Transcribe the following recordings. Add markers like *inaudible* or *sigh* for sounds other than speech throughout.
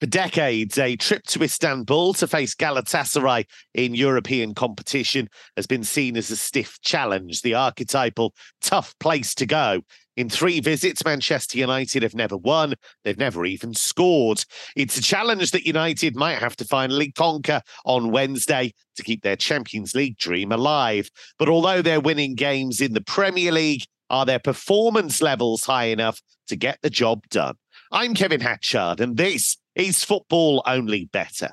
For decades, a trip to Istanbul to face Galatasaray in European competition has been seen as a stiff challenge, the archetypal tough place to go. In three visits, Manchester United have never won. They've never even scored. It's a challenge that United might have to finally conquer on Wednesday to keep their Champions League dream alive. But although they're winning games in the Premier League, are their performance levels high enough to get the job done? I'm Kevin Hatchard, and this is Football Only Bettor?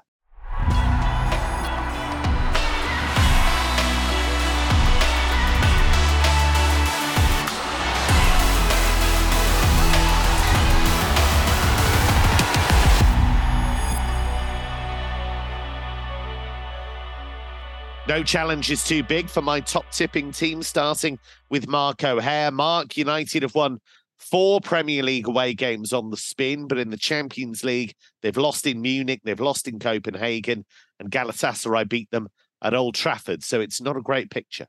No challenge is too big for my top tipping team, starting with Mark O'Hare. Mark United have won four Premier League away games on the spin, but in the Champions League, they've lost in Munich, they've lost in Copenhagen, and Galatasaray beat them at Old Trafford. So it's not a great picture.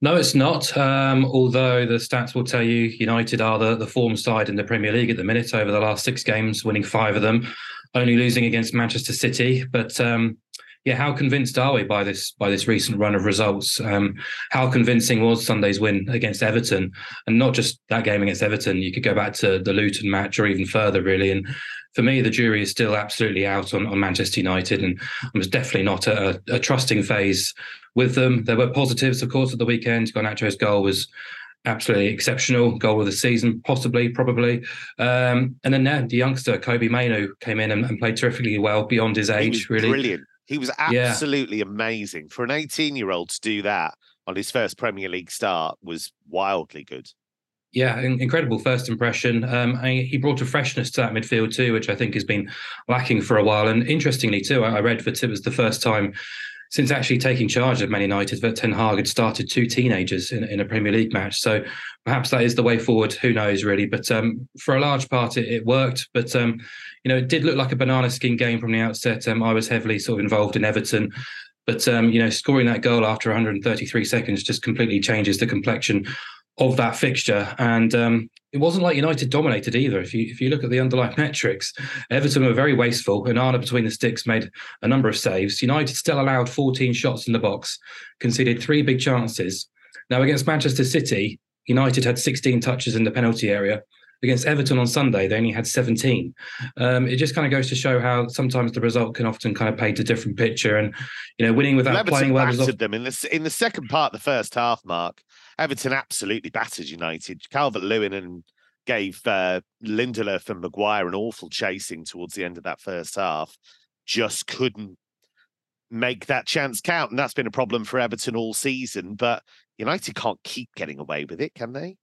No, it's not. Um, although the stats will tell you United are the, the form side in the Premier League at the minute over the last six games, winning five of them, only losing against Manchester City. But um, yeah, how convinced are we by this by this recent run of results? Um, how convincing was Sunday's win against Everton, and not just that game against Everton? You could go back to the Luton match or even further, really. And for me, the jury is still absolutely out on, on Manchester United, and I was definitely not a, a trusting phase with them. There were positives, of course, at the weekend. Garnacho's goal was absolutely exceptional goal of the season, possibly, probably. Um, and then yeah, the youngster Kobe Mainoo came in and, and, played terrifically well beyond his age. Really brilliant. He was absolutely yeah. amazing. For an 18 year old to do that on his first Premier League start was wildly good. Yeah, incredible first impression. Um, he brought a freshness to that midfield too, which I think has been lacking for a while. And interestingly too, I read that it was the first time since actually taking charge of Man United that Ten Hag had started two teenagers in, in a Premier League match. So perhaps that is the way forward. Who knows, really? But um, for a large part, it, it worked. But um, you know, it did look like a banana skin game from the outset. Um, I was heavily sort of involved in Everton. But um, you know, scoring that goal after 133 seconds just completely changes the complexion of that fixture. And um, it wasn't like United dominated either. If you if you look at the underlying *laughs* metrics, Everton were very wasteful. Onana between the sticks made a number of saves. United still allowed 14 shots in the box, conceded three big chances. Now against Manchester City, United had 16 touches in the penalty area. Against Everton on Sunday, they only had 17. Um, it just kind of goes to show how sometimes the result can often kind of paint a different picture. And you know, winning without Everton playing well. Battered them in the in the second part, of the first half. Mark Everton absolutely battered United. Calvert Lewin and gave uh, Lindelof and Maguire an awful chasing towards the end of that first half. Just couldn't make that chance count, and that's been a problem for Everton all season. But United can't keep getting away with it, can they?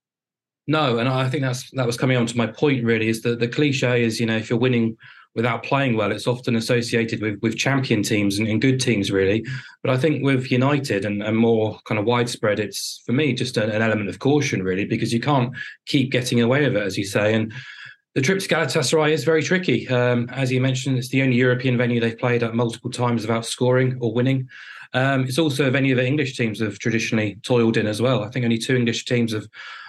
No, and I think that's that was coming on to my point. Really, is that the cliche is you know if you're winning without playing well, it's often associated with with champion teams and, and good teams, really. But I think with United and, and more kind of widespread, it's for me just an, an element of caution, really, because you can't keep getting away with it, as you say. And the trip to Galatasaray is very tricky. Um, as you mentioned, it's the only European venue they've played at multiple times without scoring or winning. Um, it's also a venue that English teams have traditionally toiled in as well. I think only two English teams have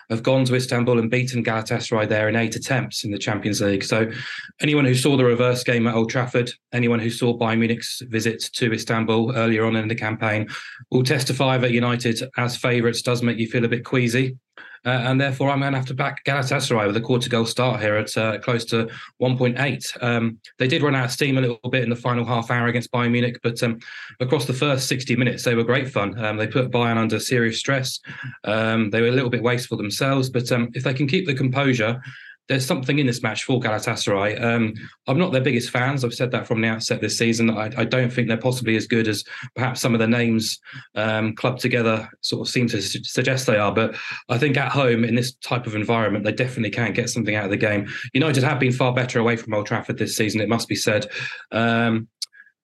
have gone to Istanbul and beaten Galatasaray there in eight attempts in the Champions League. So, anyone who saw the reverse game at Old Trafford, anyone who saw Bayern Munich's visit to Istanbul earlier on in the campaign, will testify that United as favourites does make you feel a bit queasy. Uh, and therefore, I'm going to have to back Galatasaray with a quarter goal start here at uh, close to 1.8. Um, they did run out of steam a little bit in the final half hour against Bayern Munich, but um, across the first 60 minutes, they were great fun. Um, they put Bayern under serious stress. Um, they were a little bit wasteful themselves, but um, if they can keep the composure there's something in this match for Galatasaray. Um, I'm not their biggest fans. I've said that from the outset this season. I, I don't think they're possibly as good as perhaps some of the names um, clubbed together sort of seem to su- suggest they are. But I think at home in this type of environment, they definitely can get something out of the game. United have been far better away from Old Trafford this season, it must be said. Um,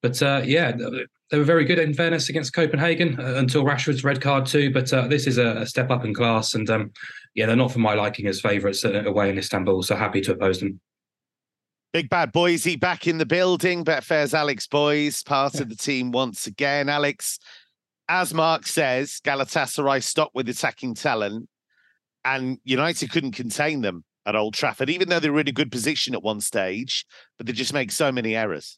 but uh, yeah, they were very good in fairness against Copenhagen uh, until Rashford's red card too. But uh, this is a, a, step up in class, and um, yeah, they're not for my liking as favourites uh, away in Istanbul. So happy to oppose them. Big bad Boyesey back in the building. Betfair's Alex Boyes, part of the team once again. Alex, as Mark says, Galatasaray stopped with attacking talent, and United couldn't contain them at Old Trafford, even though they were in a good position at one stage, but they just make so many errors.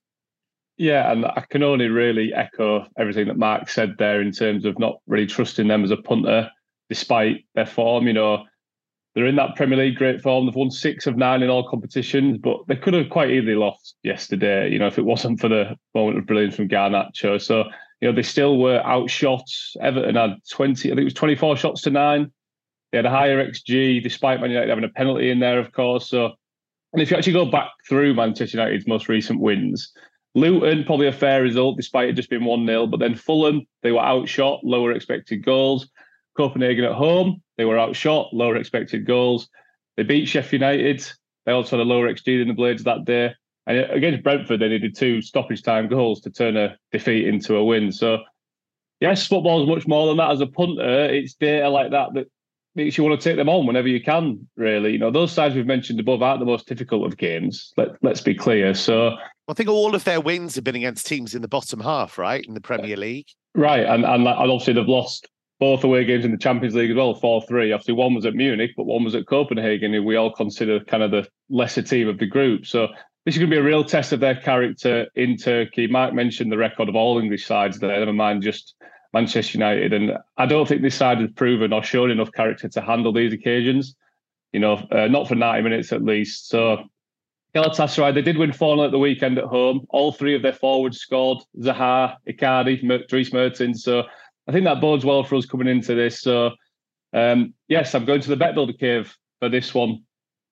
Yeah, and I can only really echo everything that Mark said there in terms of not really trusting them as a punter, despite their form. You know, they're in that Premier League great form. They've won six of nine in all competitions, but they could have quite easily lost yesterday. You know, if it wasn't for the moment of brilliance from Garnacho. So you know, they still were outshot. Everton had twenty, I think it was twenty-four shots to nine. They had a higher XG, despite Man United having a penalty in there, of course. So, and if you actually go back through Manchester United's most recent wins, Luton, probably a fair result despite it just being 1 0. But then Fulham, they were outshot, lower expected goals. Copenhagen at home, they were outshot, lower expected goals. They beat Sheffield United. They also had a lower XG than the Blades that day. And against Brentford, they needed two stoppage time goals to turn a defeat into a win. So, yes, football is much more than that. As a punter, it's data like that that makes you want to take them on whenever you can, really. You know, those sides we've mentioned above aren't the most difficult of games. Let, let's be clear. So, I think all of their wins have been against teams in the bottom half, right, in the Premier League. Right, and and, and obviously they've lost both away games in the Champions League as well, four three. Obviously, one was at Munich, but one was at Copenhagen, who we all consider kind of the lesser team of the group. So this is going to be a real test of their character in Turkey. Mark mentioned the record of all English sides there, never mind just Manchester United, and I don't think this side has proven or shown enough character to handle these occasions. You know, uh, not for ninety minutes at least. So Galatasaray, they did win 4 0 at the weekend at home. All three of their forwards scored Zaha, Icardi, Dries Mertens. So I think that bodes well for us coming into this. So, um, yes, I'm going to the bet builder cave for this one,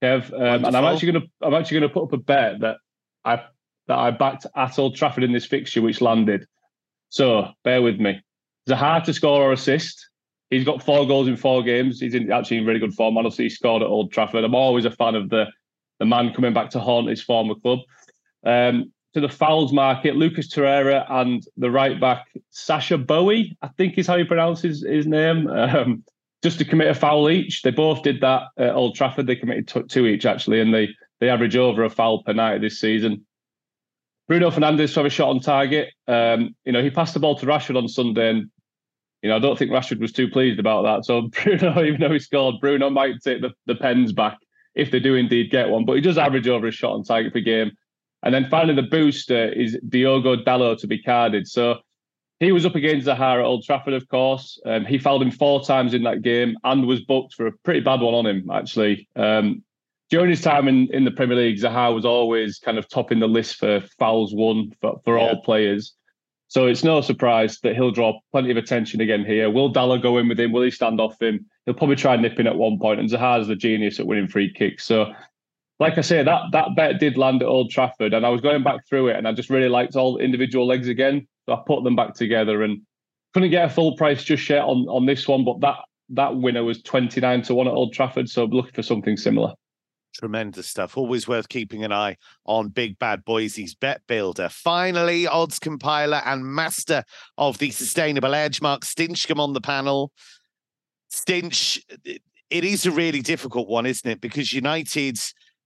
Kev. Um, and I'm actually going to I'm actually going to put up a bet that I that I backed at Old Trafford in this fixture, which landed. So bear with me. Zaha to score or assist. He's got four goals in four games. He's in, actually in really good form. Honestly, he scored at Old Trafford. I'm always a fan of the the man coming back to haunt his former club. Um, to the fouls market, Lucas Torreira and the right back Sacha Boey, I think is how he pronounces his his name, um, just to commit a foul each. They both did that at Old Trafford. They committed t- two each actually, and they they average over a foul per night this season. Bruno Fernandes have a shot on target. Um, you know, he passed the ball to Rashford on Sunday, and you know, I don't think Rashford was too pleased about that. So *laughs* Bruno, even though he scored, Bruno might take the, the pens back if they do indeed get one. But he does average over a shot on target per game. And then finally, the booster is Diogo Dalot to be carded. So he was up against Zaha at Old Trafford, of course. Um, he fouled him four times in that game and was booked for a pretty bad one on him, actually. Um, during his time in, in the Premier League, Zaha was always kind of topping the list for fouls won for, for yeah. all players. So it's no surprise that he'll draw plenty of attention again here. Will Dalot go in with him? Will he stand off him? He'll probably try nipping at one point. and Zaha's the genius at winning free kicks. So, like I say, that that bet did land at Old Trafford, and I was going back through it, and I just really liked all individual legs again. So I put them back together, and couldn't get a full price just yet on on this one, but that that winner was twenty nine to one at Old Trafford. So I'm looking for something similar. Tremendous stuff. Always worth keeping an eye on Big Bad Boyesey's Bet Builder. Finally, odds compiler and master of the sustainable edge, Mark Stinchcombe on the panel. Stinch, it is a really difficult one, isn't it? Because United,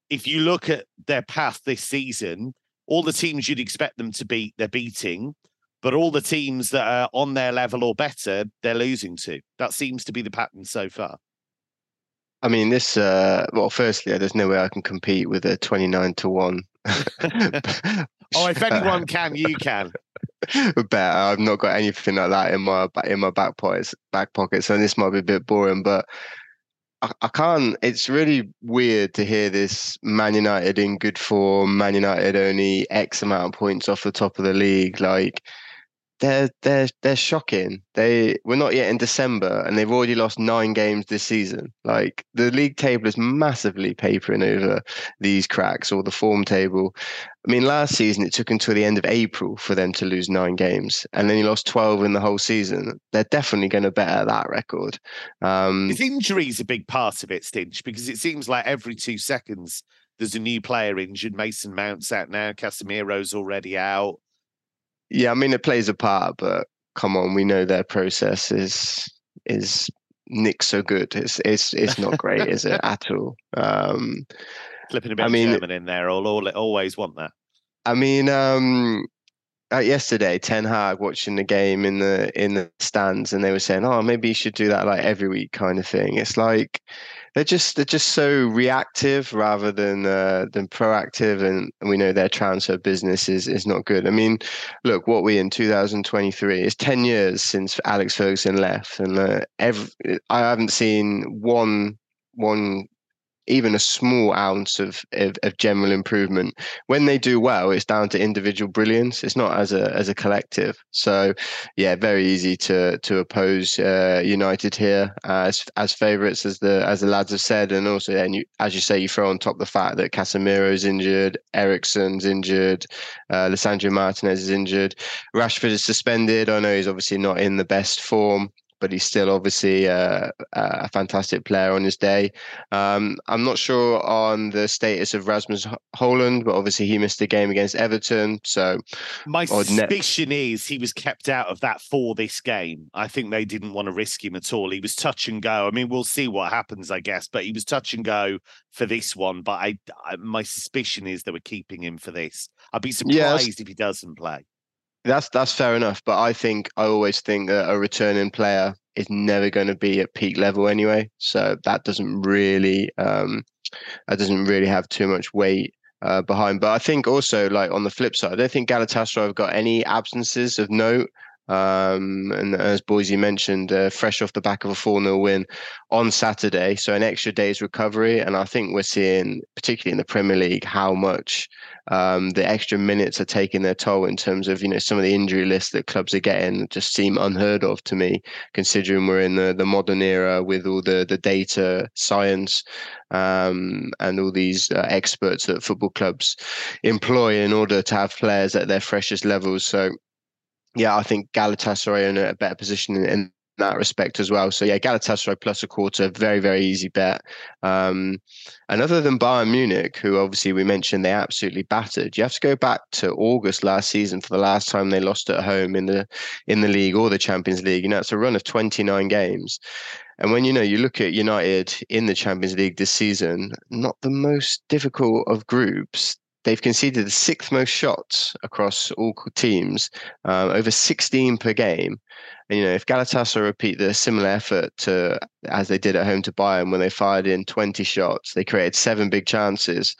if you look at their path this season, all the teams you'd expect them to beat, they're beating. But all the teams that are on their level or better, they're losing to. That seems to be the pattern so far. I mean, this. Uh, well, firstly, there's no way I can compete with a twenty-nine to one. *laughs* oh, if anyone can, you can. *laughs* bet I've not got anything like that in my in my back pockets. Back pocket, so this might be a bit boring, but I, I can't. It's really weird to hear this Man United in good form. Man United only X amount of points off the top of the league. Like they're they're they're shocking. They we're not yet in December and they've already lost nine games this season. Like the league table is massively papering over these cracks or the form table. I mean, last season it took until the end of April for them to lose nine games, and then he lost twelve in the whole season. They're definitely going to better that record. Um, His injury is a big part of it, Stinch, because it seems like every two seconds there's a new player injured. Mason Mount's out now. Casemiro's already out. Yeah, I mean it plays a part, but come on, we know their process is is Nick so good. It's it's it's not great, is it *laughs* at all? Um, Flipping a bit I mean, German in there, I'll, always want that. I mean, um, uh, yesterday, Ten Hag watching the game in the in the stands, and they were saying, "Oh, maybe you should do that like every week, kind of thing." It's like they're just they're just so reactive rather than uh, than proactive, and we know their transfer business is is not good. I mean, look, what we in 2023 is 10 years since Alex Ferguson left, and uh, every, I haven't seen one one even a small ounce of, of, of general improvement. When they do well, it's down to individual brilliance. It's not as a as a collective. So, yeah, very easy to to oppose uh, United here as as favourites, as the as the lads have said, and also, and you, as you say, you throw on top the fact that Casemiro's injured, Eriksen's injured, uh, Lisandro Martinez is injured, Rashford is suspended. I know he's obviously not in the best form but he's still obviously uh, a fantastic player on his day. Um, I'm not sure on the status of Rasmus Hojlund, but obviously he missed a game against Everton. So my suspicion net- is he was kept out of that for this game. I think they didn't want to risk him at all. He was touch and go. I mean, we'll see what happens, I guess, but he was touch and go for this one. But I, I my suspicion is they were keeping him for this. I'd be surprised if he doesn't play. That's that's fair enough, but I think I always think that a returning player is never going to be at peak level anyway. So that doesn't really um, that doesn't really have too much weight uh, behind. But I think also like on the flip side, I don't think Galatasaray have got any absences of note. Um, and as Boyesey mentioned, uh, fresh off the back of a 4 0 win on Saturday. So an extra day's recovery. And I think we're seeing, particularly in the Premier League, how much um, the extra minutes are taking their toll in terms of, you know, some of the injury lists that clubs are getting just seem unheard of to me, considering we're in the, the modern era with all the, the data science um, and all these uh, experts that football clubs employ in order to have players at their freshest levels. So yeah, I think Galatasaray are in a better position in, in that respect as well. So yeah, Galatasaray plus a quarter, very very easy bet. Um, and other than Bayern Munich, who obviously we mentioned they absolutely battered, you have to go back to August last season for the last time they lost at home in the in the league or the Champions League. You know, it's a run of 29 games. And when you know you look at United in the Champions League this season, not the most difficult of groups, They've conceded the sixth most shots across all teams, um, over 16 per game. And, you know, if Galatasaray repeat the similar effort to as they did at home to Bayern when they fired in 20 shots, they created seven big chances.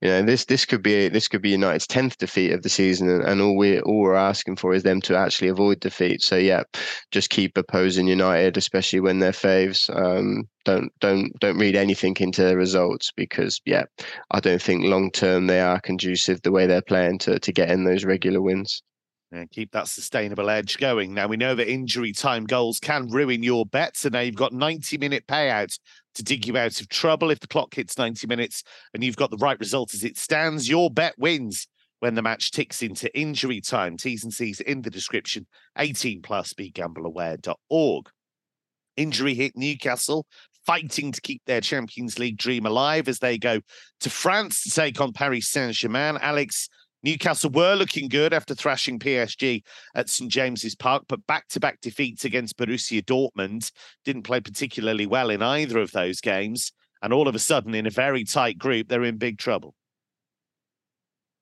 You know, this this could be this could be United's 10th defeat of the season, and, and all we all we're asking for is them to actually avoid defeat. So yeah, just keep opposing United, especially when they're faves. Um, don't don't don't read anything into the results because yeah, I don't think long term they are conducive the way they're playing to to get in those regular wins and keep that sustainable edge going. Now we know that injury time goals can ruin your bets, and now you've got 90 minute payouts to dig you out of trouble. If the clock hits 90 minutes and you've got the right result as it stands, your bet wins when the match ticks into injury time. T's and C's in the description. 18 plus begambleaware.org. Injury hit Newcastle, fighting to keep their Champions League dream alive as they go to France to take on Paris Saint Germain. Alex, Newcastle were looking good after thrashing PSG at St James's Park, but back to back defeats against Borussia Dortmund didn't play particularly well in either of those games. And all of a sudden, in a very tight group, they're in big trouble.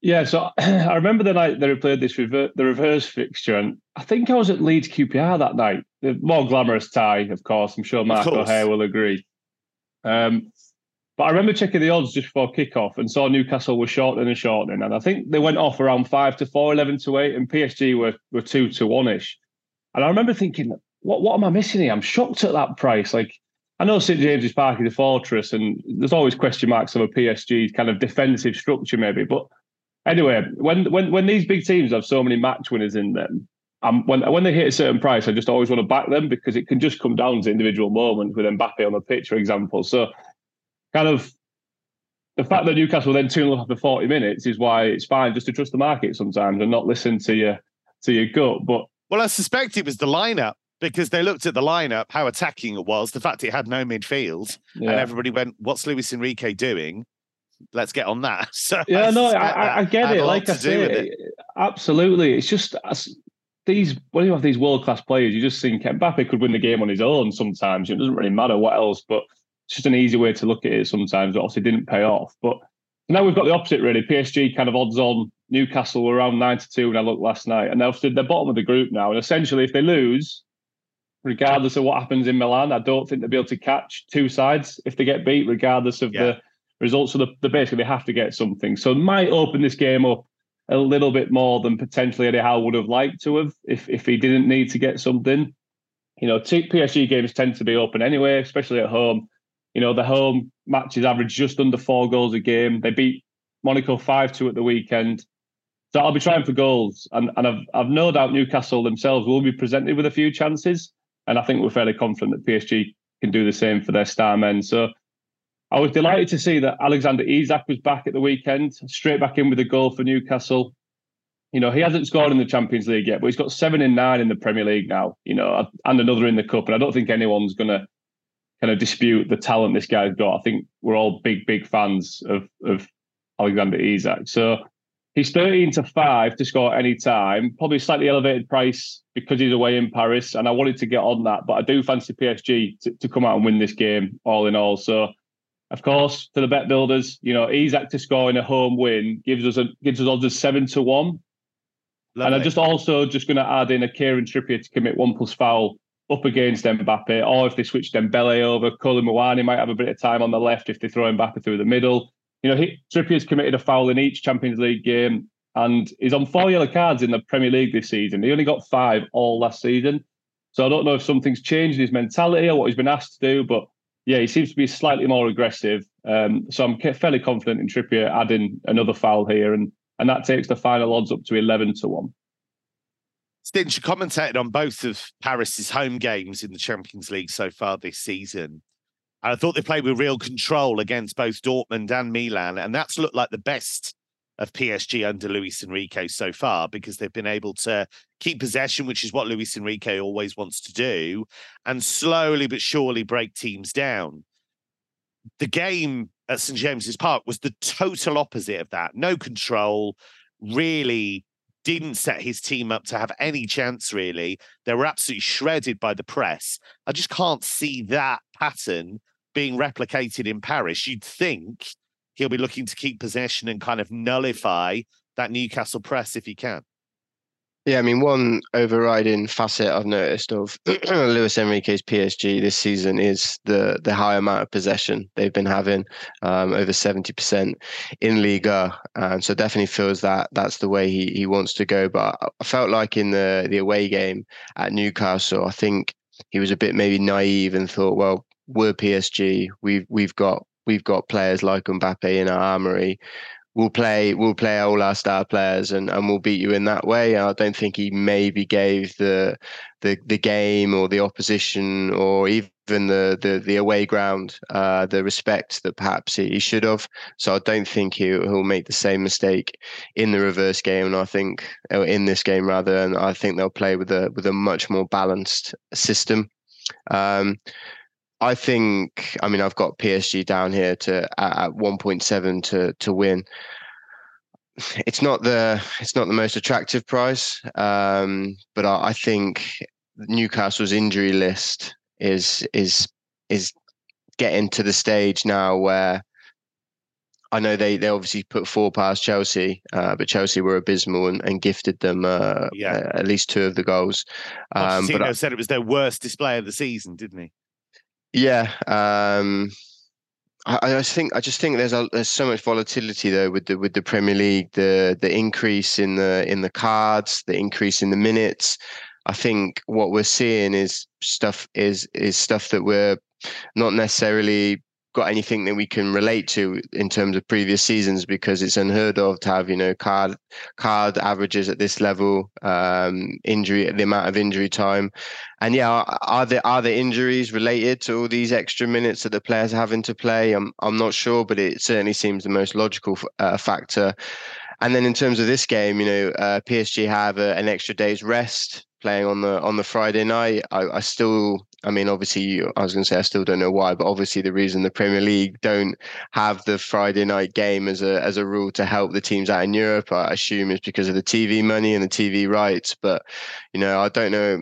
Yeah, so *clears throat* I remember the night they played this rever- the reverse fixture, and I think I was at Leeds QPR that night. The more glamorous tie, of course. I'm sure Mark O'Hare will agree. Um, but I remember checking the odds just before kickoff and saw Newcastle were shortening and shortening. And I think they went off around five to four, 11 to eight, and PSG were, were two to one ish. And I remember thinking, what, what am I missing here? I'm shocked at that price. Like, I know St James's Park is a fortress, and there's always question marks over PSG's kind of defensive structure, maybe. But anyway, when when when these big teams have so many match winners in them, um, when when they hit a certain price, I just always want to back them because it can just come down to individual moments with Mbappe on the pitch, for example. So kind of the fact that Newcastle then 2 0 after 40 minutes is why it's fine just to trust the market sometimes and not listen to your to your gut. But well, I suspect it was the lineup because they looked at the lineup, how attacking it was, the fact it had no midfield, yeah. and everybody went, "What's Luis Enrique doing?" Let's get on that. *laughs* So yeah, no, I, I, get it. Like I say, it. absolutely. It's just these when you have these world class players, you just think Mbappe could win the game on his own. Sometimes it doesn't really matter what else, but it's just an easy way to look at it sometimes. It obviously didn't pay off. But now we've got the opposite, really. PSG kind of odds on Newcastle were around 92 when I looked last night, and they're, they're bottom of the group now. And essentially, if they lose, regardless of what happens in Milan, I don't think they'll be able to catch two sides if they get beat, regardless of yeah. the results. So the, the basically they have to get something. So it might open this game up a little bit more than potentially Eddie Howe would have liked to have if if he didn't need to get something. You know, PSG games tend to be open anyway, especially at home. You know, the home matches average just under four goals a game. They beat Monaco 5 2 at the weekend. So I'll be trying for goals. And, and I've, I've no doubt Newcastle themselves will be presented with a few chances. And I think we're fairly confident that PSG can do the same for their star men. So I was delighted to see that Alexander Isak was back at the weekend, straight back in with a goal for Newcastle. You know, he hasn't scored in the Champions League yet, but he's got seven and nine in the Premier League now, you know, and another in the Cup. And I don't think anyone's going to kind of dispute the talent this guy's got. I think we're all big, big fans of, of Alexander Isak. So he's 13 to 5 to score any time, probably slightly elevated price because he's away in Paris. And I wanted to get on that, but I do fancy PSG to, to come out and win this game all in all. So of course, to the bet builders, you know, Isak to score in a home win gives us a gives us odds of seven to one. Lovely. And I'm just also just going to add in a Kieran Trippier to commit one plus foul up against Mbappe, or if they switch Dembele over, Kolo Muani might have a bit of time on the left if they throw Mbappe through the middle. You know, he, Trippier's committed a foul in each Champions League game and he's on four yellow cards in the Premier League this season. He only got five all last season. So I don't know if something's changed in his mentality or what he's been asked to do, but yeah, he seems to be slightly more aggressive. Um, so I'm fairly confident in Trippier adding another foul here, and and that takes the final odds up to eleven to one. Stinch commentated on both of Paris's home games in the Champions League so far this season. And I thought they played with real control against both Dortmund and Milan. And that's looked like the best of PSG under Luis Enrique so far because they've been able to keep possession, which is what Luis Enrique always wants to do, and slowly but surely break teams down. The game at St James's Park was the total opposite of that. No control, really didn't set his team up to have any chance, really. They were absolutely shredded by the press. I just can't see that pattern being replicated in Paris. You'd think he'll be looking to keep possession and kind of nullify that Newcastle press if he can. Yeah, I mean, one overriding facet I've noticed of *clears throat* Luis Enrique's PSG this season is the the high amount of possession they've been having, um, over seventy percent in Liga, and so definitely feels that that's the way he he wants to go. But I felt like in the the away game at Newcastle, I think he was a bit maybe naive and thought, well, we're PSG, we've we've got we've got players like Mbappe in our armory we'll play we'll play all our star players and, and we'll beat you in that way. I don't think he maybe gave the the the game or the opposition or even the the, the away ground uh, the respect that perhaps he should have. So I don't think he he'll make the same mistake in the reverse game. And I think in this game rather, and I think they'll play with a with a much more balanced system. Um, I think, I mean, I've got PSG down here to at 1.7 to to win. It's not the it's not the most attractive price, um, but I, I think Newcastle's injury list is is is getting to the stage now where I know they they obviously put four past Chelsea, uh, but Chelsea were abysmal and, and gifted them uh, yeah. at least two of the goals. Um, but I said it was their worst display of the season, didn't he? Yeah, um, I, I think I just think there's a, there's so much volatility though with the with the Premier League, the the increase in the in the cards, the increase in the minutes. I think what we're seeing is stuff is is stuff that we're not necessarily got anything that we can relate to in terms of previous seasons because it's unheard of to have you know card card averages at this level um injury the amount of injury time. And yeah are there are the injuries related to all these extra minutes that the players are having to play? I'm i'm not sure but it certainly seems the most logical uh, factor. And then in terms of this game you know uh, psg have a, an extra day's rest playing on the on the friday night. I, I still I mean, obviously, I was going to say I still don't know why, but obviously the reason the Premier League don't have the Friday night game as a as a rule to help the teams out in Europe, I assume is because of the TV money and the TV rights. But you know, I don't know.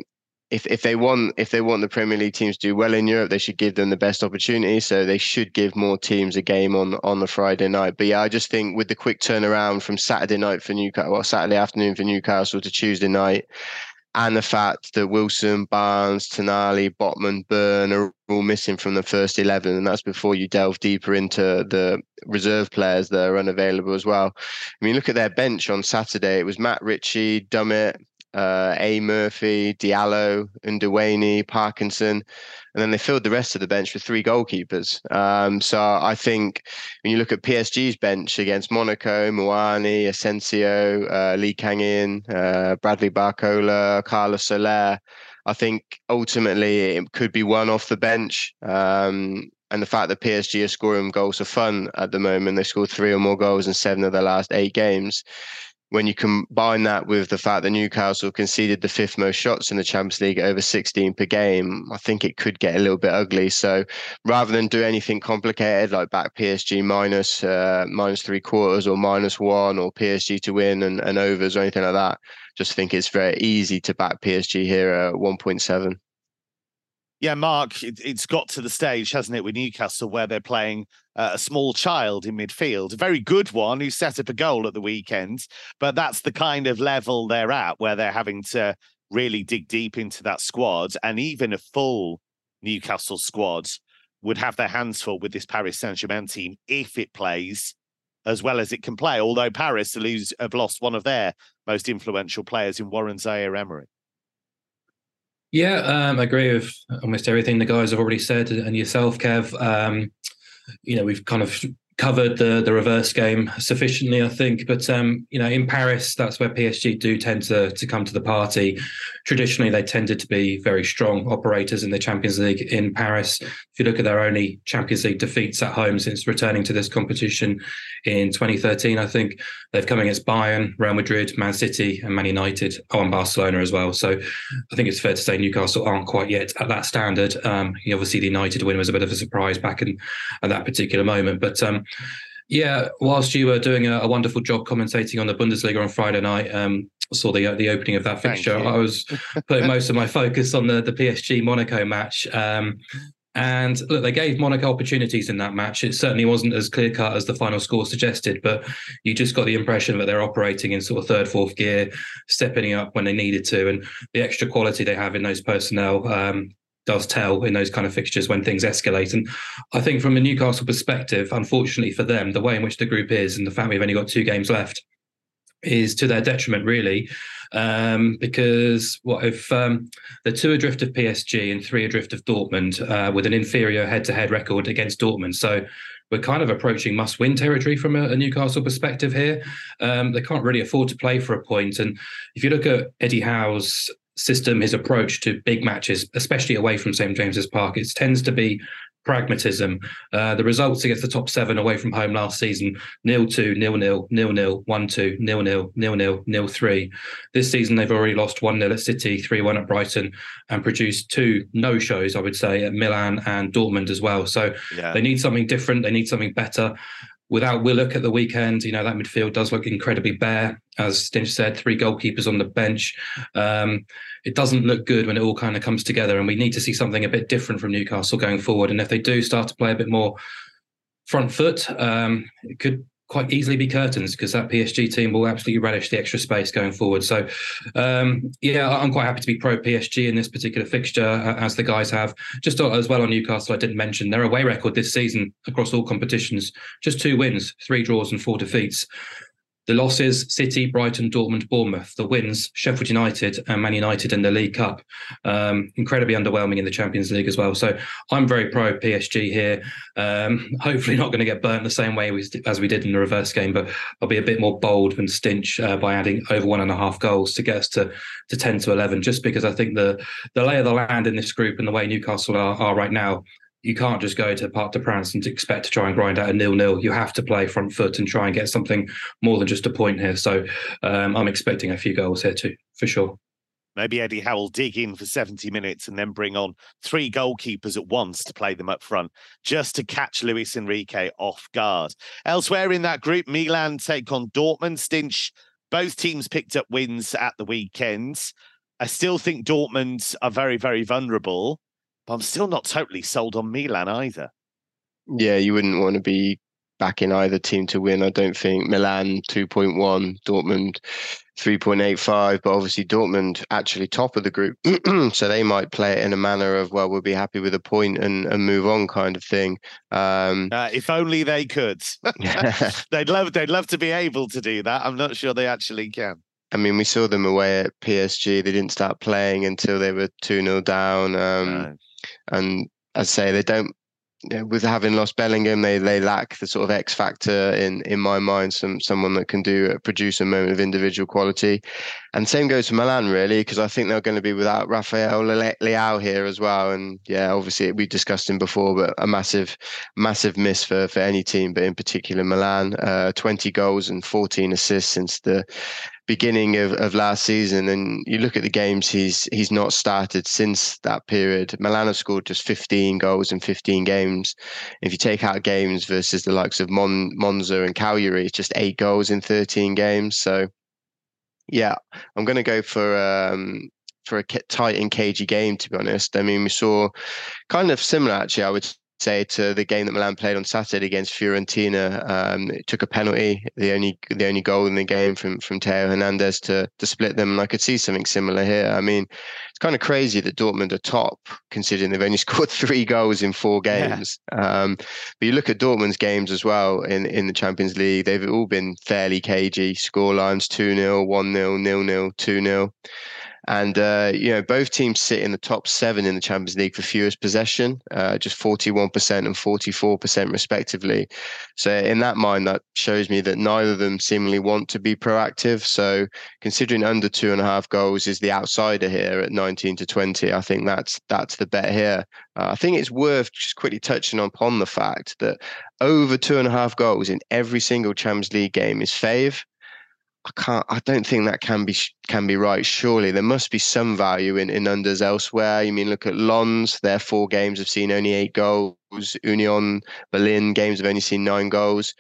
if if they want if they want the Premier League teams to do well in Europe, they should give them the best opportunity. So they should give more teams a game on on the Friday night. But yeah, I just think with the quick turnaround from Saturday night for Newcastle, well, Saturday afternoon for Newcastle to Tuesday night, and the fact that Wilson, Barnes, Tonali, Botman, Burn are all missing from the first 11. And that's before you delve deeper into the reserve players that are unavailable as well. I mean, look at their bench on Saturday. It was Matt Ritchie, Dummett, uh, A. Murphy, Diallo, Ndiweni, Parkinson, and then they filled the rest of the bench with three goalkeepers. Um, so I think when you look at PSG's bench against Monaco, Muani, Asensio, uh, Lee Kang-in, uh, Bradley Barcola, Carlos Soler, I think ultimately it could be one off the bench. Um, and the fact that PSG are scoring goals for fun at the moment, they scored three or more goals in seven of their last eight games when you combine that with the fact that Newcastle conceded the fifth most shots in the Champions League over 16 per game, I think it could get a little bit ugly. So rather than do anything complicated like back PSG minus, uh, minus three quarters or minus one or PSG to win and, and overs or anything like that, just think it's very easy to back PSG here at 1.7. Yeah, Mark, it, has got to the stage, hasn't it, with Newcastle, where they're playing uh, a small child in midfield, a very good one who set up a goal at the weekend. But that's the kind of level they're at, where they're having to really dig deep into that squad. And even a full Newcastle squad would have their hands full with this Paris Saint Germain team if it plays as well as it can play. Although Paris have lost one of their most influential players in Warren Zaïre-Emery. Yeah, um, I agree with almost everything the guys have already said, and yourself, Kev. Um, you know, we've kind of covered the the reverse game sufficiently, I think. But um, you know, in Paris, that's where PSG do tend to to come to the party. Traditionally, they tended to be very strong operators in the Champions League in Paris. If you look at their only Champions League defeats at home since returning to this competition in 2013, I think they've come against Bayern, Real Madrid, Man City, and Man United, oh, and Barcelona as well. So I think it's fair to say Newcastle aren't quite yet at that standard. Um, obviously, the United win was a bit of a surprise back in at that particular moment, but um, yeah, whilst you were doing a, a, wonderful job commentating on the Bundesliga on Friday night, um, saw the the opening of that fixture. I was *laughs* putting most of my focus on the the PSG Monaco match. Um, and look, they gave Monaco opportunities in that match. It certainly wasn't as clear cut as the final score suggested, but you just got the impression that they're operating in sort of third, fourth gear, stepping up when they needed to, and the extra quality they have in those personnel. Um, does tell in those kind of fixtures when things escalate. And I think from a Newcastle perspective, unfortunately for them, the way in which the group is and the fact we've only got two games left is to their detriment, really. Um, because what if um, the two adrift of PSG and three adrift of Dortmund uh, with an inferior head-to-head record against Dortmund? So we're kind of approaching must-win territory from a, a Newcastle perspective here. Um, they can't really afford to play for a point, and if you look at Eddie Howe's system, his approach to big matches, especially away from St James's Park, it tends to be pragmatism. Uh, the results against the top seven away from home last season: nil two, nil nil, nil nil, one two, nil nil, nil nil, nil three. This season they've already lost one 0 at City, three one at Brighton, and produced two no shows. I would say at Milan and Dortmund as well. So yeah. they need something different. They need something better without Willock at the weekend, you know, that midfield does look incredibly bare. As Stinch said, three goalkeepers on the bench. Um, it doesn't look good when it all kind of comes together. And we need to see something a bit different from Newcastle going forward. And if they do start to play a bit more front foot, um, it could quite easily be curtains because that PSG team will absolutely relish the extra space going forward. So, um, yeah, I'm quite happy to be pro PSG in this particular fixture, uh, as the guys have. Just as well on Newcastle, I didn't mention their away record this season across all competitions: just two wins, three draws, and four defeats. The losses, City, Brighton, Dortmund, Bournemouth. The wins, Sheffield United and Man United in the League Cup. Um, incredibly underwhelming in the Champions League as well. So I'm very pro PSG here. Um, *laughs* hopefully not going to get burnt the same way as we did in the reverse game, but I'll be a bit more bold than Stinch uh, by adding over one and a half goals to get us to, to 10 to 11, just because I think the, the lay of the land in this group and the way Newcastle are, are right now you can't just go to Parc des Princes and expect to try and grind out a nil-nil. You have to play front foot and try and get something more than just a point here. So um, I'm expecting a few goals here too, for sure. Maybe Eddie Howe will dig in for 70 minutes and then bring on three goalkeepers at once to play them up front, just to catch Luis Enrique off guard. Elsewhere in that group, Milan take on Dortmund. Stinch, both teams picked up wins at the weekends. I still think Dortmund are very, very vulnerable, but I'm still not totally sold on Milan either. Yeah, you wouldn't want to be backing either team to win. I don't think Milan 2.1, Dortmund 3.85, but obviously Dortmund actually top of the group. *clears throat* so they might play it in a manner of, well, we'll be happy with a point and, and move on kind of thing. Um, uh, if only they could. *laughs* *laughs* they'd love they'd love to be able to do that. I'm not sure they actually can. I mean, we saw them away at PSG. They didn't start playing until they were 2 0 down. Um, no. And as I say, they don't with having lost Bellingham, they they lack the sort of X factor in in my mind. Some someone that can do produce a moment of individual quality, and same goes for Milan really, because I think they're going to be without Rafael Leao here as well. And yeah, obviously we discussed him before, but a massive massive miss for for any team, but in particular Milan. Uh, Twenty goals and fourteen assists since the beginning of, of last season and you look at the games he's he's not started since that period Milan have scored just 15 goals in 15 games if you take out games versus the likes of Mon, Monza and Cagliari it's just eight goals in 13 games so yeah I'm going to go for um, for a tight and cagey game to be honest. I mean we saw kind of similar actually I would say to the game that Milan played on Saturday against Fiorentina. Um, it took a penalty, the only the only goal in the game from from Theo Hernandez to to split them, and I could see something similar here. I mean, it's kind of crazy that Dortmund are top, considering they've only *laughs* scored three goals in four games. Yeah. Um, but you look at Dortmund's games as well in in the Champions League; they've all been fairly cagey. Score lines: two 0 one 0 nil nil, two 0 and uh, you know, both teams sit in the top seven in the Champions League for fewest possession, uh, just 41% and 44% respectively. So in that mind, that shows me that neither of them seemingly want to be proactive. So considering under two and a half goals is the outsider here at 19 to 20, I think that's that's the bet here. Uh, I think it's worth just quickly touching upon the fact that over two and a half goals in every single Champions League game is fave. I can't. I don't think that can be can be right. Surely there must be some value in in unders elsewhere. You mean look at Lens, Their four games have seen only eight goals. Union Berlin games have only seen nine goals.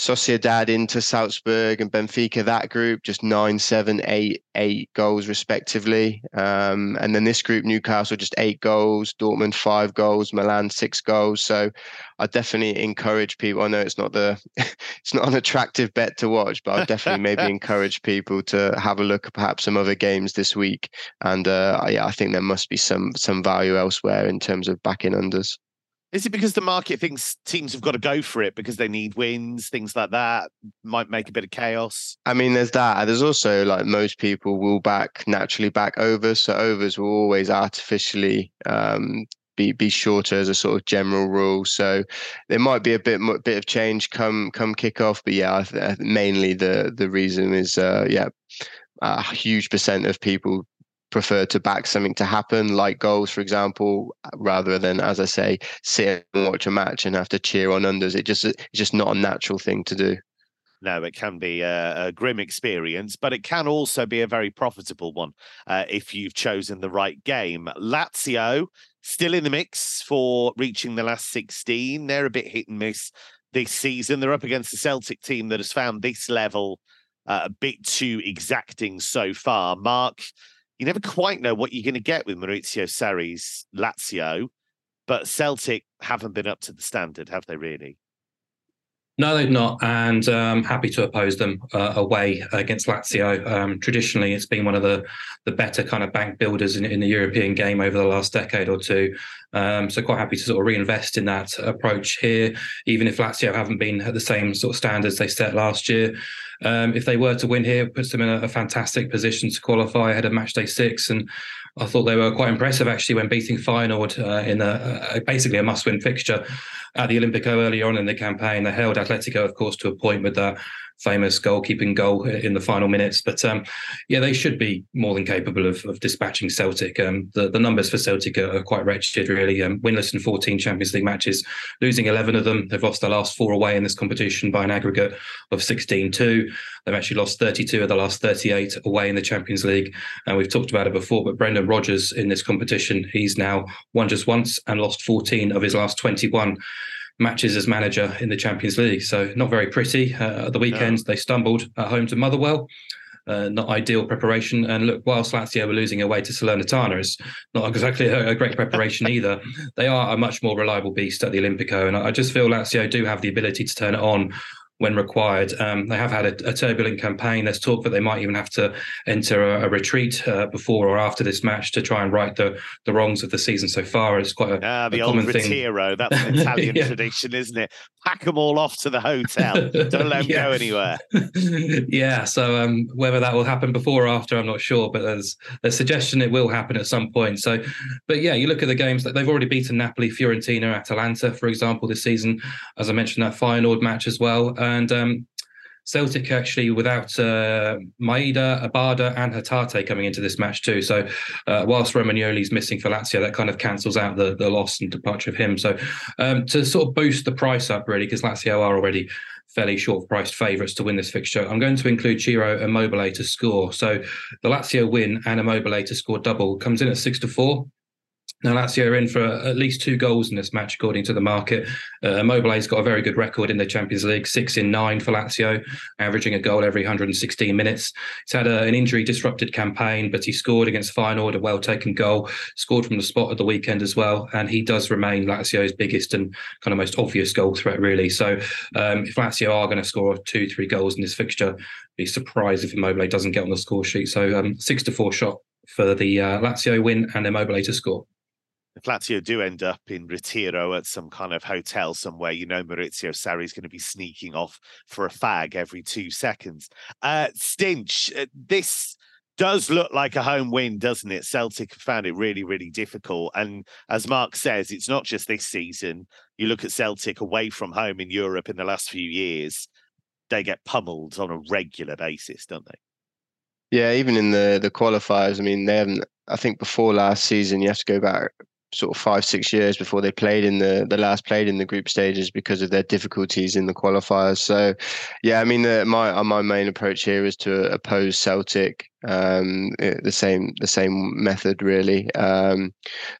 Sociedad Inter Salzburg and Benfica, that group, just nine, seven, eight, eight goals respectively. Um, and then this group, Newcastle, just eight goals, Dortmund, five goals, Milan, six goals. So I definitely encourage people. I know it's not the *laughs* it's not an attractive bet to watch, but I definitely maybe *laughs* encourage people to have a look at perhaps some other games this week. And uh, yeah, I think there must be some some value elsewhere in terms of backing unders. Is it because the market thinks teams have got to go for it because they need wins, things like that? Might make a bit of chaos. I mean, there's that. There's also like most people will back naturally back overs, so overs will always artificially um, be be shorter as a sort of general rule. So there might be a bit bit of change come come kickoff, but yeah, mainly the the reason is uh, yeah, a huge percent of people prefer to back something to happen, like goals, for example, rather than, as I say, sit and watch a match and have to cheer on unders. It just it's just not a natural thing to do. No, it can be a, a grim experience, but it can also be a very profitable one uh, if you've chosen the right game. Lazio still in the mix for reaching the last 16. They're a bit hit and miss this season. They're up against the Celtic team that has found this level uh, a bit too exacting so far. Mark, you never quite know what you're going to get with Maurizio Sarri's Lazio, but Celtic haven't been up to the standard, have they really? No, they've not, and um, happy to oppose them uh, away against Lazio. Um, traditionally, it's been one of the the better kind of bank builders in, in the European game over the last decade or two. Um, so quite happy to sort of reinvest in that approach here, even if Lazio haven't been at the same sort of standards they set last year. Um, if they were to win here, it puts them in a, a fantastic position to qualify ahead of match day six. And I thought they were quite impressive actually when beating Feyenoord uh, in a, a, basically a must-win fixture at the Olimpico earlier on in the campaign. They held Atletico, of course, to a point with that famous goalkeeping goal in the final minutes. But um, yeah, they should be more than capable of, of dispatching Celtic. Um, the, the numbers for Celtic are, are quite wretched, really. Um, winless in 14 Champions League matches, losing 11 of them. They've lost their last four away in this competition by an aggregate of 16 2. They've actually lost 32 of the last 38 away in the Champions League. And we've talked about it before, but Brendan Rodgers in this competition, he's now won just once and lost 14 of his last 21 matches as manager in the Champions League. So not very pretty. Uh, at the weekend, no. they stumbled at home to Motherwell. uh, not ideal preparation. And look, whilst Lazio were losing away to Salernitana, it's not exactly a, a great preparation *laughs* either. They are a much more reliable beast at the Olimpico, and I just feel Lazio do have the ability to turn it on when required. Um, they have had a, a, turbulent campaign. There's talk that they might even have to enter a, a retreat uh, before or after this match to try and right the, the wrongs of the season so far. It's quite a, ah, the a old common ritiro. thing. That's an Italian *laughs* yeah. tradition, isn't it? Pack them all off to the hotel. *laughs* Don't let them yeah. go anywhere. *laughs* yeah. So um, whether that will happen before or after, I'm not sure. But there's a suggestion it will happen at some point. So, but yeah, you look at the games that they've already beaten Napoli, Fiorentina, Atalanta, for example, this season. As I mentioned, that Feyenoord match as well and um, Celtic actually without uh, Maeda, Abada, and Hatate coming into this match too. So uh, whilst Romagnoli's missing for Lazio, that kind of cancels out the, the loss and departure of him. So um, to sort of boost the price up really, because Lazio are already fairly short priced favourites to win this fixture. I'm going to include Ciro Immobile to score. So the Lazio win and Immobile to score double comes in at six to four. Now, Lazio are in for at least two goals in this match, according to the market. Uh, Immobile's got a very good record in the Champions League, six in nine for Lazio, averaging a goal every 116 minutes. He's had a, an injury disrupted campaign, but he scored against Feyenoord, a well taken goal, scored from the spot at the weekend as well. And he does remain Lazio's biggest and kind of most obvious goal threat, really. So um, if Lazio are going to score two, three goals in this fixture, be surprised if Immobile doesn't get on the score sheet. So um, six to four shot for the uh, Lazio win and Immobile to score if Lazio do end up in ritiro at some kind of hotel somewhere, you know Maurizio Sarri is going to be sneaking off for a fag every two seconds. Uh, Stinch, uh, this does look like a home win, doesn't it? Celtic have found it really, really difficult. And as Mark says, it's not just this season. You look at Celtic away from home in Europe in the last few years, they get pummeled on a regular basis, don't they? Yeah, even in the the qualifiers, I mean, they haven't. I think before last season, you have to go back sort of five six years before they played in the the last played in the group stages because of their difficulties in the qualifiers. So, yeah, I mean, the, my uh, my main approach here is to oppose Celtic um, eh, the same the same method really. Um,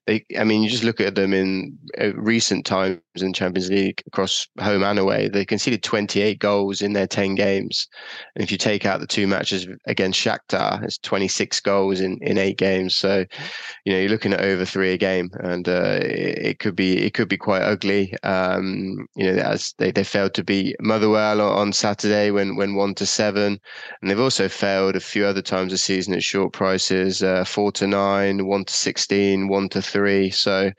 they, I mean, you just look at them in uh, recent times in Champions League across home and away. They conceded 28 goals in their 10 games, and if you take out the two matches against Shakhtar, it's 26 goals in in eight games. So, you know, you're looking at over three a game, and uh, it, it, could be it could be quite ugly. Um, you know, as they, they failed to beat Motherwell on Saturday when when one to seven, and they've also failed a few other times times a season at short prices, uh, four to nine, one to 16, one to three. So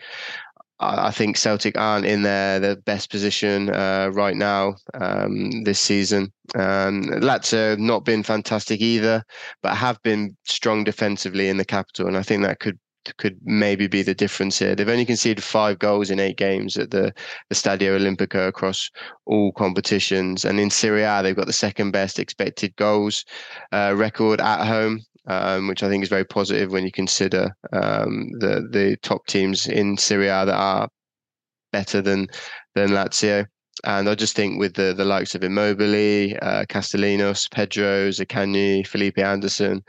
I think Celtic aren't in their, their best position uh, right now um, this season. Um, Lazio not been fantastic either, but have been strong defensively in the capital, and I think that could could maybe be the difference here. They've only conceded five goals in eight games at the, the Stadio Olimpico across all competitions. And in Serie A, they've got the second best expected goals uh, record at home, um, which I think is very positive when you consider um, the the top teams in Serie A that are better than than Lazio. And I just think with the the likes of Immobile, uh, Pedro, Zaccagni, Felipe Anderson,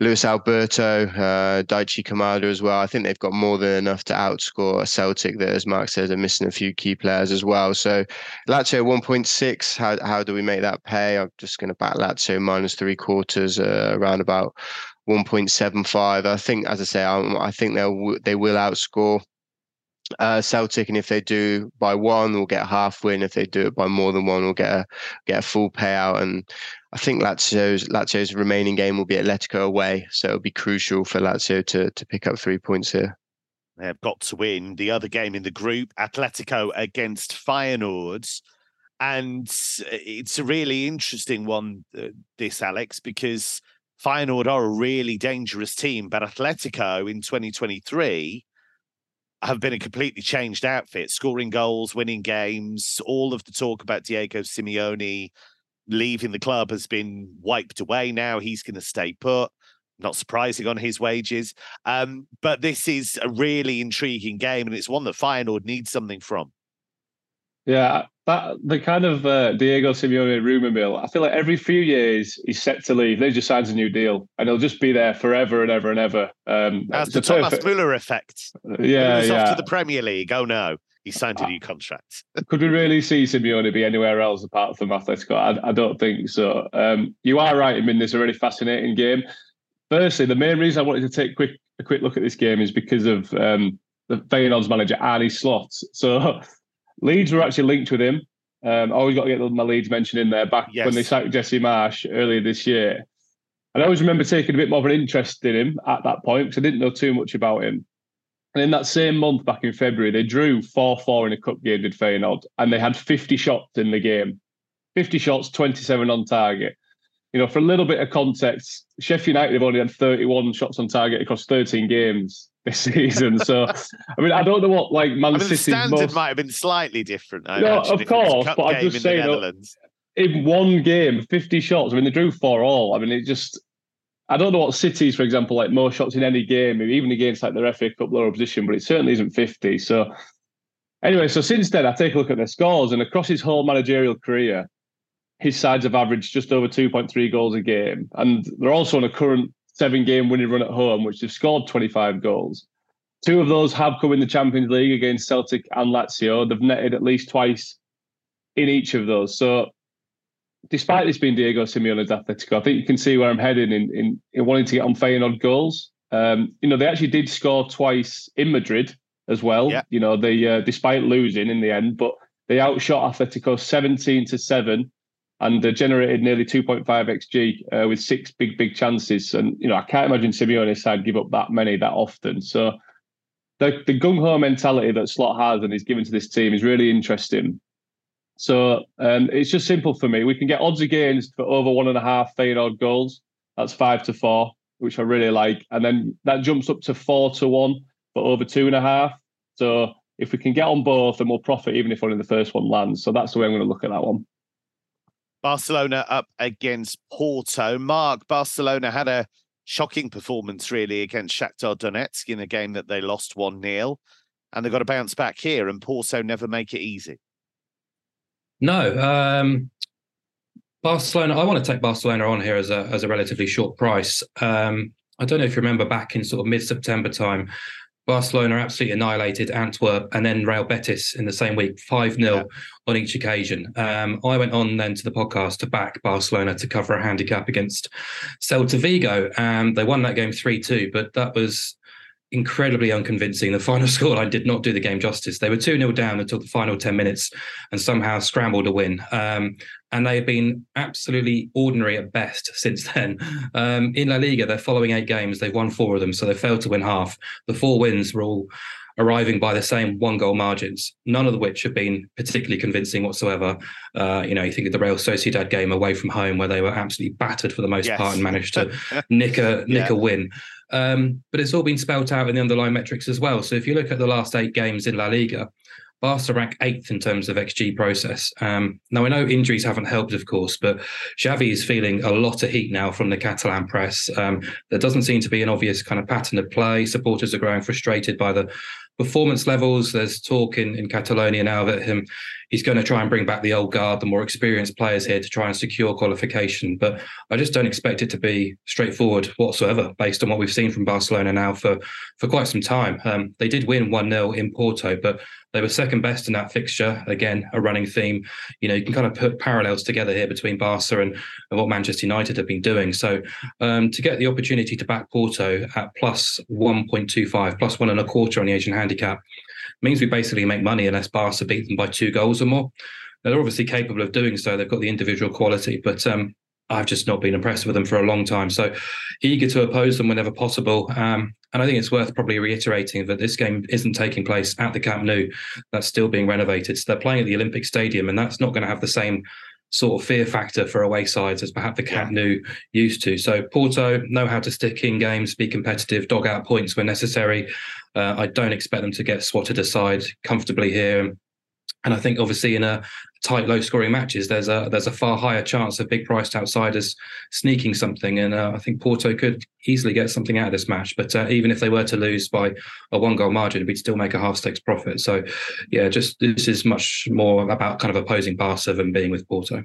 Luis Alberto, uh, Daichi Kamada as well. I think they've got more than enough to outscore Celtic. That, as Mark says, are missing a few key players as well. So Lazio 1.6. How how do we make that pay? I'm just going to back Lazio minus three quarters, uh, around about 1.75. I think, as I say, I, I think they'll they will outscore uh, Celtic, and if they do by one, we'll get a half win. If they do it by more than one, we'll get a get a full payout. And I think Lazio's Lazio's remaining game will be Atletico away, so it'll be crucial for Lazio to to pick up three points here. They have got to win the other game in the group, Atletico against Feyenoord. And it's a really interesting one, uh, this, Alex, because Feyenoord are a really dangerous team, but Atletico in 2023 have been a completely changed outfit, scoring goals, winning games. All of the talk about Diego Simeone leaving the club has been wiped away now. He's going to stay put. Not surprising on his wages. Um, but this is a really intriguing game, and it's one that Feyenoord needs something from. Yeah, that the kind of uh, Diego Simeone rumor mill. I feel like every few years he's set to leave. They just signs a new deal, and he'll just be there forever and ever and ever. Um, That's the Thomas perfect... Muller effect. Yeah, yeah. Off to the Premier League. Oh no, he signed a new contract. *laughs* Could we really see Simeone be anywhere else apart from Atletico? I, I don't think so. Um, you are right. I mean, this is a really fascinating game. Firstly, the main reason I wanted to take quick a quick look at this game is because of um, the Feyenoord's manager Arne Slot. So Leeds were actually linked with him. Um, I always got to get my Leeds mention in there back yes. when they sacked Jesse Marsch earlier this year. And I always remember taking a bit more of an interest in him at that point because I didn't know too much about him. And in that same month, back in February, they drew 4 4 in a cup game with Feyenoord, and they had 50 shots in the game. 50 shots, 27 on target. You know, for a little bit of context, Sheffield United have only had 31 shots on target across 13 games this *laughs* season. So, I mean, I don't know what like Man I mean, City's the standard most... might have been slightly different. I no, of course, but I'm just saying, in one game, 50 shots. I mean, they drew four all. I mean, it just I don't know what cities, for example, like more shots in any game, even against like their FA Cup lower position, but it certainly isn't 50. So anyway, so since then I take a look at their scores and across his whole managerial career, his sides have averaged just over 2.3 goals a game. And they're also on a current seven game winning run at home, which they've scored 25 goals. Two of those have come in the Champions League against Celtic and Lazio. They've netted at least twice in each of those. So despite this being Diego Simeone's Atletico, I think you can see where I'm heading in in, in wanting to get on Feyenoord goals. Um, you know, they actually did score twice in Madrid as well. Yeah. You know, they uh, despite losing in the end, but they outshot Atletico 17 to seven, and uh, generated nearly 2.5 xg uh, with six big big chances. And you know, I can't imagine Simeone's side give up that many that often. So. The, the gung ho mentality that Slot has and he's given to this team is really interesting. So um, it's just simple for me. We can get odds against for over one and a half Feyenoord goals. That's five to four, which I really like. And then that jumps up to four to one for over two and a half. So if we can get on both, then we'll profit even if only the first one lands. So that's the way I'm going to look at that one. Barcelona up against Porto. Mark, Barcelona had a shocking performance really against Shakhtar Donetsk in a game that they lost 1 0. And they've got to bounce back here, and Porto never make it easy. No, um, Barcelona. I want to take Barcelona on here as a as a relatively short price. Um, I don't know if you remember back in sort of mid September time, Barcelona absolutely annihilated Antwerp and then Real Betis in the same week, 5 0 yeah. on each occasion. Um, I went on then to the podcast to back Barcelona to cover a handicap against Celta Vigo. And they won that game 3 2, but that was incredibly unconvincing. The final *laughs* scoreline did not do the game justice. They were 2 0 down until the final 10 minutes and somehow scrambled a win. Um, and they have been absolutely ordinary at best *laughs* since then. Um, in La Liga, they're following eight games. They've won four of them, so they failed to win half. The four wins were all arriving by the same one goal margins, none of which have been particularly convincing whatsoever. Uh, you know, you think of the Real Sociedad game away from home where they were absolutely battered for the most yes. part and managed to *laughs* nick a nick yeah. a win. Um, but it's all been spelt out in the underlying metrics as well. So if you look at the last eight games in La Liga, Barca rank eighth in terms of XG process. Um, now, I know injuries haven't helped, of course, but Xavi is feeling a lot of heat now from the Catalan press. Um, there doesn't seem to be an obvious kind of pattern of play. Supporters are growing frustrated by the performance levels. There's talk in, in Catalonia now that him he's going to try and bring back the old guard, the more experienced players here to try and secure qualification. But I just don't expect it to be straightforward whatsoever, based on what we've seen from Barcelona now for for quite some time. Um, they did win one 0 in Porto, but they were second best in that fixture. Again, a running theme. You know, you can kind of put parallels together here between Barca and, and what Manchester United have been doing. So um, to get the opportunity to back Porto at plus 1.25, plus one and a quarter on the Asian handicap, means we basically make money unless Barca beat them by two goals or more. Now, they're obviously capable of doing so. They've got the individual quality, but um, I've just not been impressed with them for a long time. So eager to oppose them whenever possible. Um, and I think it's worth probably reiterating that this game isn't taking place at the Camp Nou. That's still being renovated. So they're playing at the Olympic Stadium, and that's not going to have the same sort of fear factor for away sides as perhaps the Camp Nou used to. So Porto know how to stick in games, be competitive, dog out points when necessary. Uh, I don't expect them to get swatted aside comfortably here. And I think obviously in a tight, low-scoring matches, there's a there's a far higher chance of big-priced outsiders sneaking something, and uh, I think Porto could easily get something out of this match. But uh, even if they were to lose by a one-goal margin, we'd still make a half-stakes profit. So, yeah, just this is much more about kind of opposing Barca than being with Porto.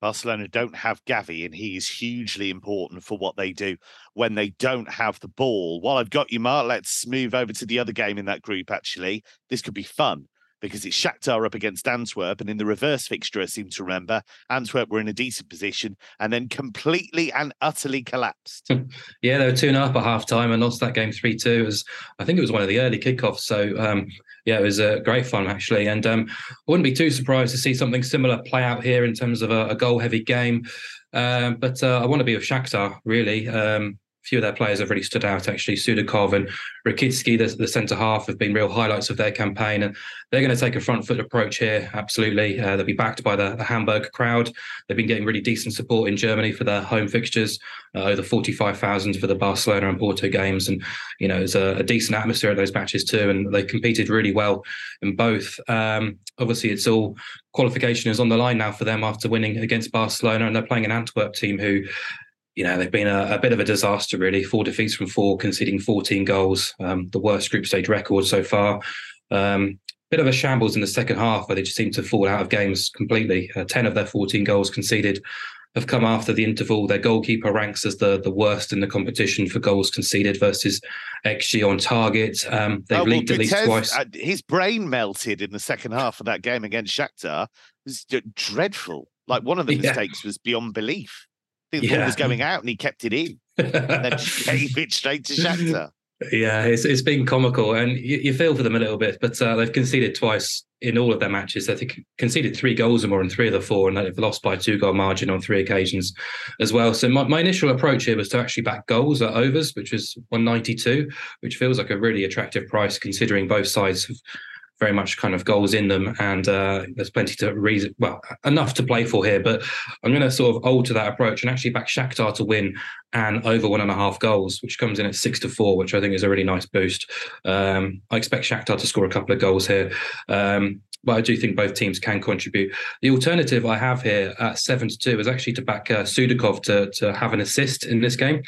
Barcelona don't have Gavi, and he is hugely important for what they do when they don't have the ball. While I've got you, Mark, let's move over to the other game in that group. Actually, this could be fun because it's Shakhtar up against Antwerp. And in the reverse fixture, I seem to remember, Antwerp were in a decent position and then completely and utterly collapsed. *laughs* yeah, they were 2 and up at half time and lost that game 3 2. was, I think it was one of the early kickoffs. So, um, yeah, it was uh, great fun actually. And um, I wouldn't be too surprised to see something similar play out here in terms of a, a goal heavy game. Um, but uh, I want to be with Shakhtar, really. Um, few of their players have really stood out actually. Sudakov and Rakitsky, the, the centre half, have been real highlights of their campaign, and they're going to take a front foot approach here. Absolutely, uh, they'll be backed by the, the, Hamburg crowd. They've been getting really decent support in Germany for their home fixtures, uh, over forty five thousand for the Barcelona and Porto games, and you know it's a, a, decent atmosphere at those matches too. And they competed really well in both. Um, obviously, it's all qualification is on the line now for them after winning against Barcelona, and they're playing an Antwerp team who you know, they've been a, a, bit of a disaster, really. Four defeats from four, conceding 14 goals, um, the worst group stage record so far. Um, bit of a shambles in the second half where they just seem to fall out of games completely. Uh, 10 of their 14 goals conceded have come after the interval. Their goalkeeper ranks as the, the worst in the competition for goals conceded versus XG on target. Um, they've oh, well, leaked at least twice. Uh, his brain melted in the second half of that game against Shakhtar. It was dreadful. Like one of the *laughs* yeah. mistakes was beyond belief the yeah. ball was going out and he kept it in. and then *laughs* gave it straight to Shakhtar. Yeah, it's it's been comical, and you, you feel for them a little bit. But uh, they've conceded twice in all of their matches. They've conceded three goals or more in three of the four, and they've lost by two goal margin on three occasions as well. So my, my initial approach here was to actually back goals at overs, which was 192, which feels like a really attractive price considering both sides have very much kind of goals in them, and uh, there's plenty to reason. Well, enough to play for here, but I'm going to sort of alter that approach and actually back Shakhtar to win and over one and a half goals, which comes in at six to four, which I think is a really nice boost. Um, I expect Shakhtar to score a couple of goals here. Um, but I do think both teams can contribute. The alternative I have here at seven to two is actually to back uh, Sudakov to to have an assist in this game.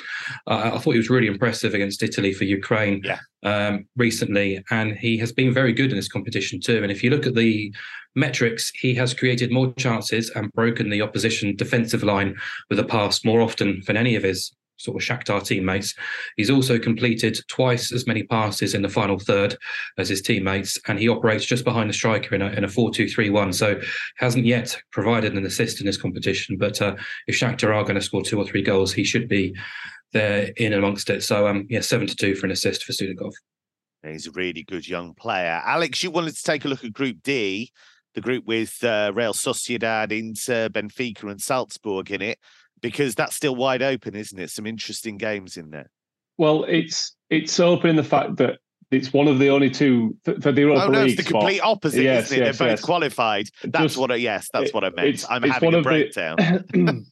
Uh, I thought he was really impressive against Italy for Ukraine yeah. Um, recently, and he has been very good in this competition too. And if you look at the metrics, he has created more chances and broken the opposition defensive line with a pass more often than any of his sort of Shakhtar teammates. He's also completed twice as many passes in the final third as his teammates, and he operates just behind the striker in a, in a 4 2 3 1. So hasn't yet provided an assist in this competition. But uh, if Shakhtar are going to score two or three goals, he should be there in amongst it. So, um, yeah, 7 to 2 for an assist for Sudakov. He's a really good young player. Alex, you wanted to take a look at Group D, the group with uh, Real Sociedad, Inter, Benfica, and Salzburg in it because that's still wide open, isn't it? Some interesting games in there. Well, it's it's open in the fact that it's one of the only two for, for the Europa oh, no, League. It's the complete opposite, yes, isn't it? Yes, They're both yes. qualified. That's Just, what. I, yes, that's what I meant. It's, I'm it's having a breakdown. The, *clears throat* *clears throat*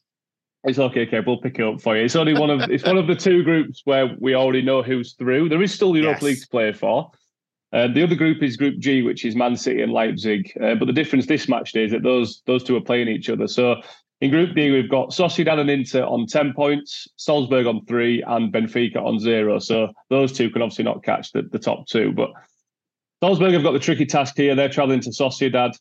it's okay, okay. We'll pick it up for you. It's only one of *laughs* it's one of the two groups where we already know who's through. There is still the Europa yes. League to play for. Uh, the other group is Group G, which is Man City and Leipzig. Uh, but the difference this match is that those those two are playing each other. So in Group D, we've got Sociedad and Inter on 10 points, Salzburg on three, and Benfica on zero. So those two can obviously not catch the, the top two. But Salzburg have got the tricky task here. They're travelling to Sociedad,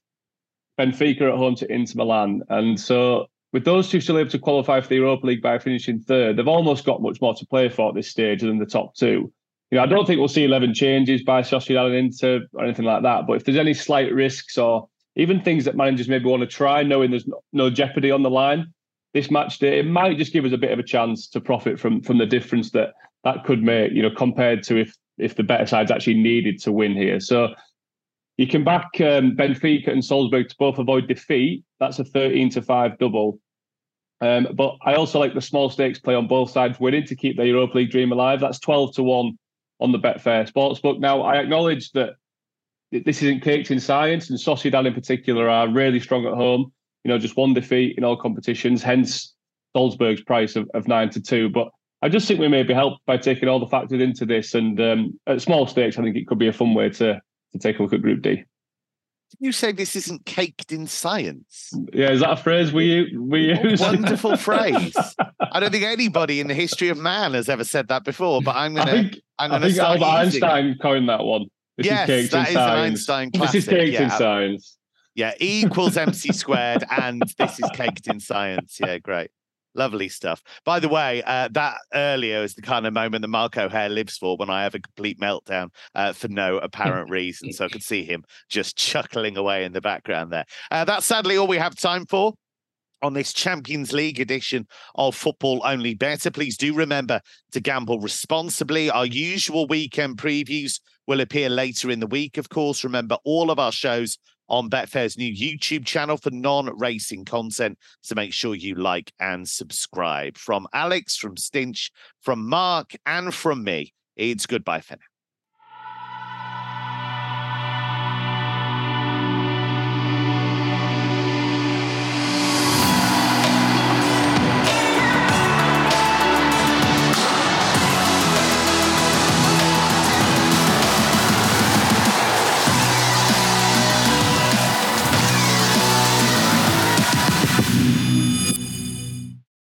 Benfica at home to Inter Milan. And so with those two still able to qualify for the Europa League by finishing third, they've almost got much more to play for at this stage than the top two. You know, I don't think we'll see 11 changes by Sociedad and Inter or anything like that. But if there's any slight risks or even things that managers maybe want to try, knowing there's no, jeopardy on the line. This match day, it might just give us a bit of a chance to profit from from the difference that that could make, you know, compared to if if the better sides actually needed to win here. So you can back um, Benfica and Salzburg to both avoid defeat. That's a 13 to 5 double. Um, but I also like the small stakes play on both sides winning to keep the Europa League dream alive. That's 12 to 1 on the Betfair Sportsbook. Now, I acknowledge that this isn't caked in science, and Sociedad in particular are really strong at home. You know, just one defeat in all competitions, hence Salzburg's price of, of nine to two. But I just think we may be helped by taking all the factors into this, and um, at small stakes, I think it could be a fun way to to take a look at Group D. You say this isn't caked in science. Yeah, is that a phrase we we use? Wonderful *laughs* phrase. I don't think anybody in the history of man has ever said that before. But I'm gonna. I think, I'm gonna I think Albert Einstein coined that one. This yes, is that is an Einstein classic. This is caked yeah. in science. Yeah, E equals MC squared, and this is caked in science. Yeah, great. Lovely stuff. By the way, uh, that earlier is the kind of moment that Mark O'Haire lives for when I have a complete meltdown uh, for no apparent reason. So I could see him just chuckling away in the background there. Uh, that's sadly all we have time for on this Champions League edition of Football Only Bettor. Please do remember to gamble responsibly. Our usual weekend previews will appear later in the week, of course. Remember, all of our shows on Betfair's new YouTube channel for non racing content. So make sure you like and subscribe. From Alex, from Stinch, from Mark, and from me, it's goodbye for now.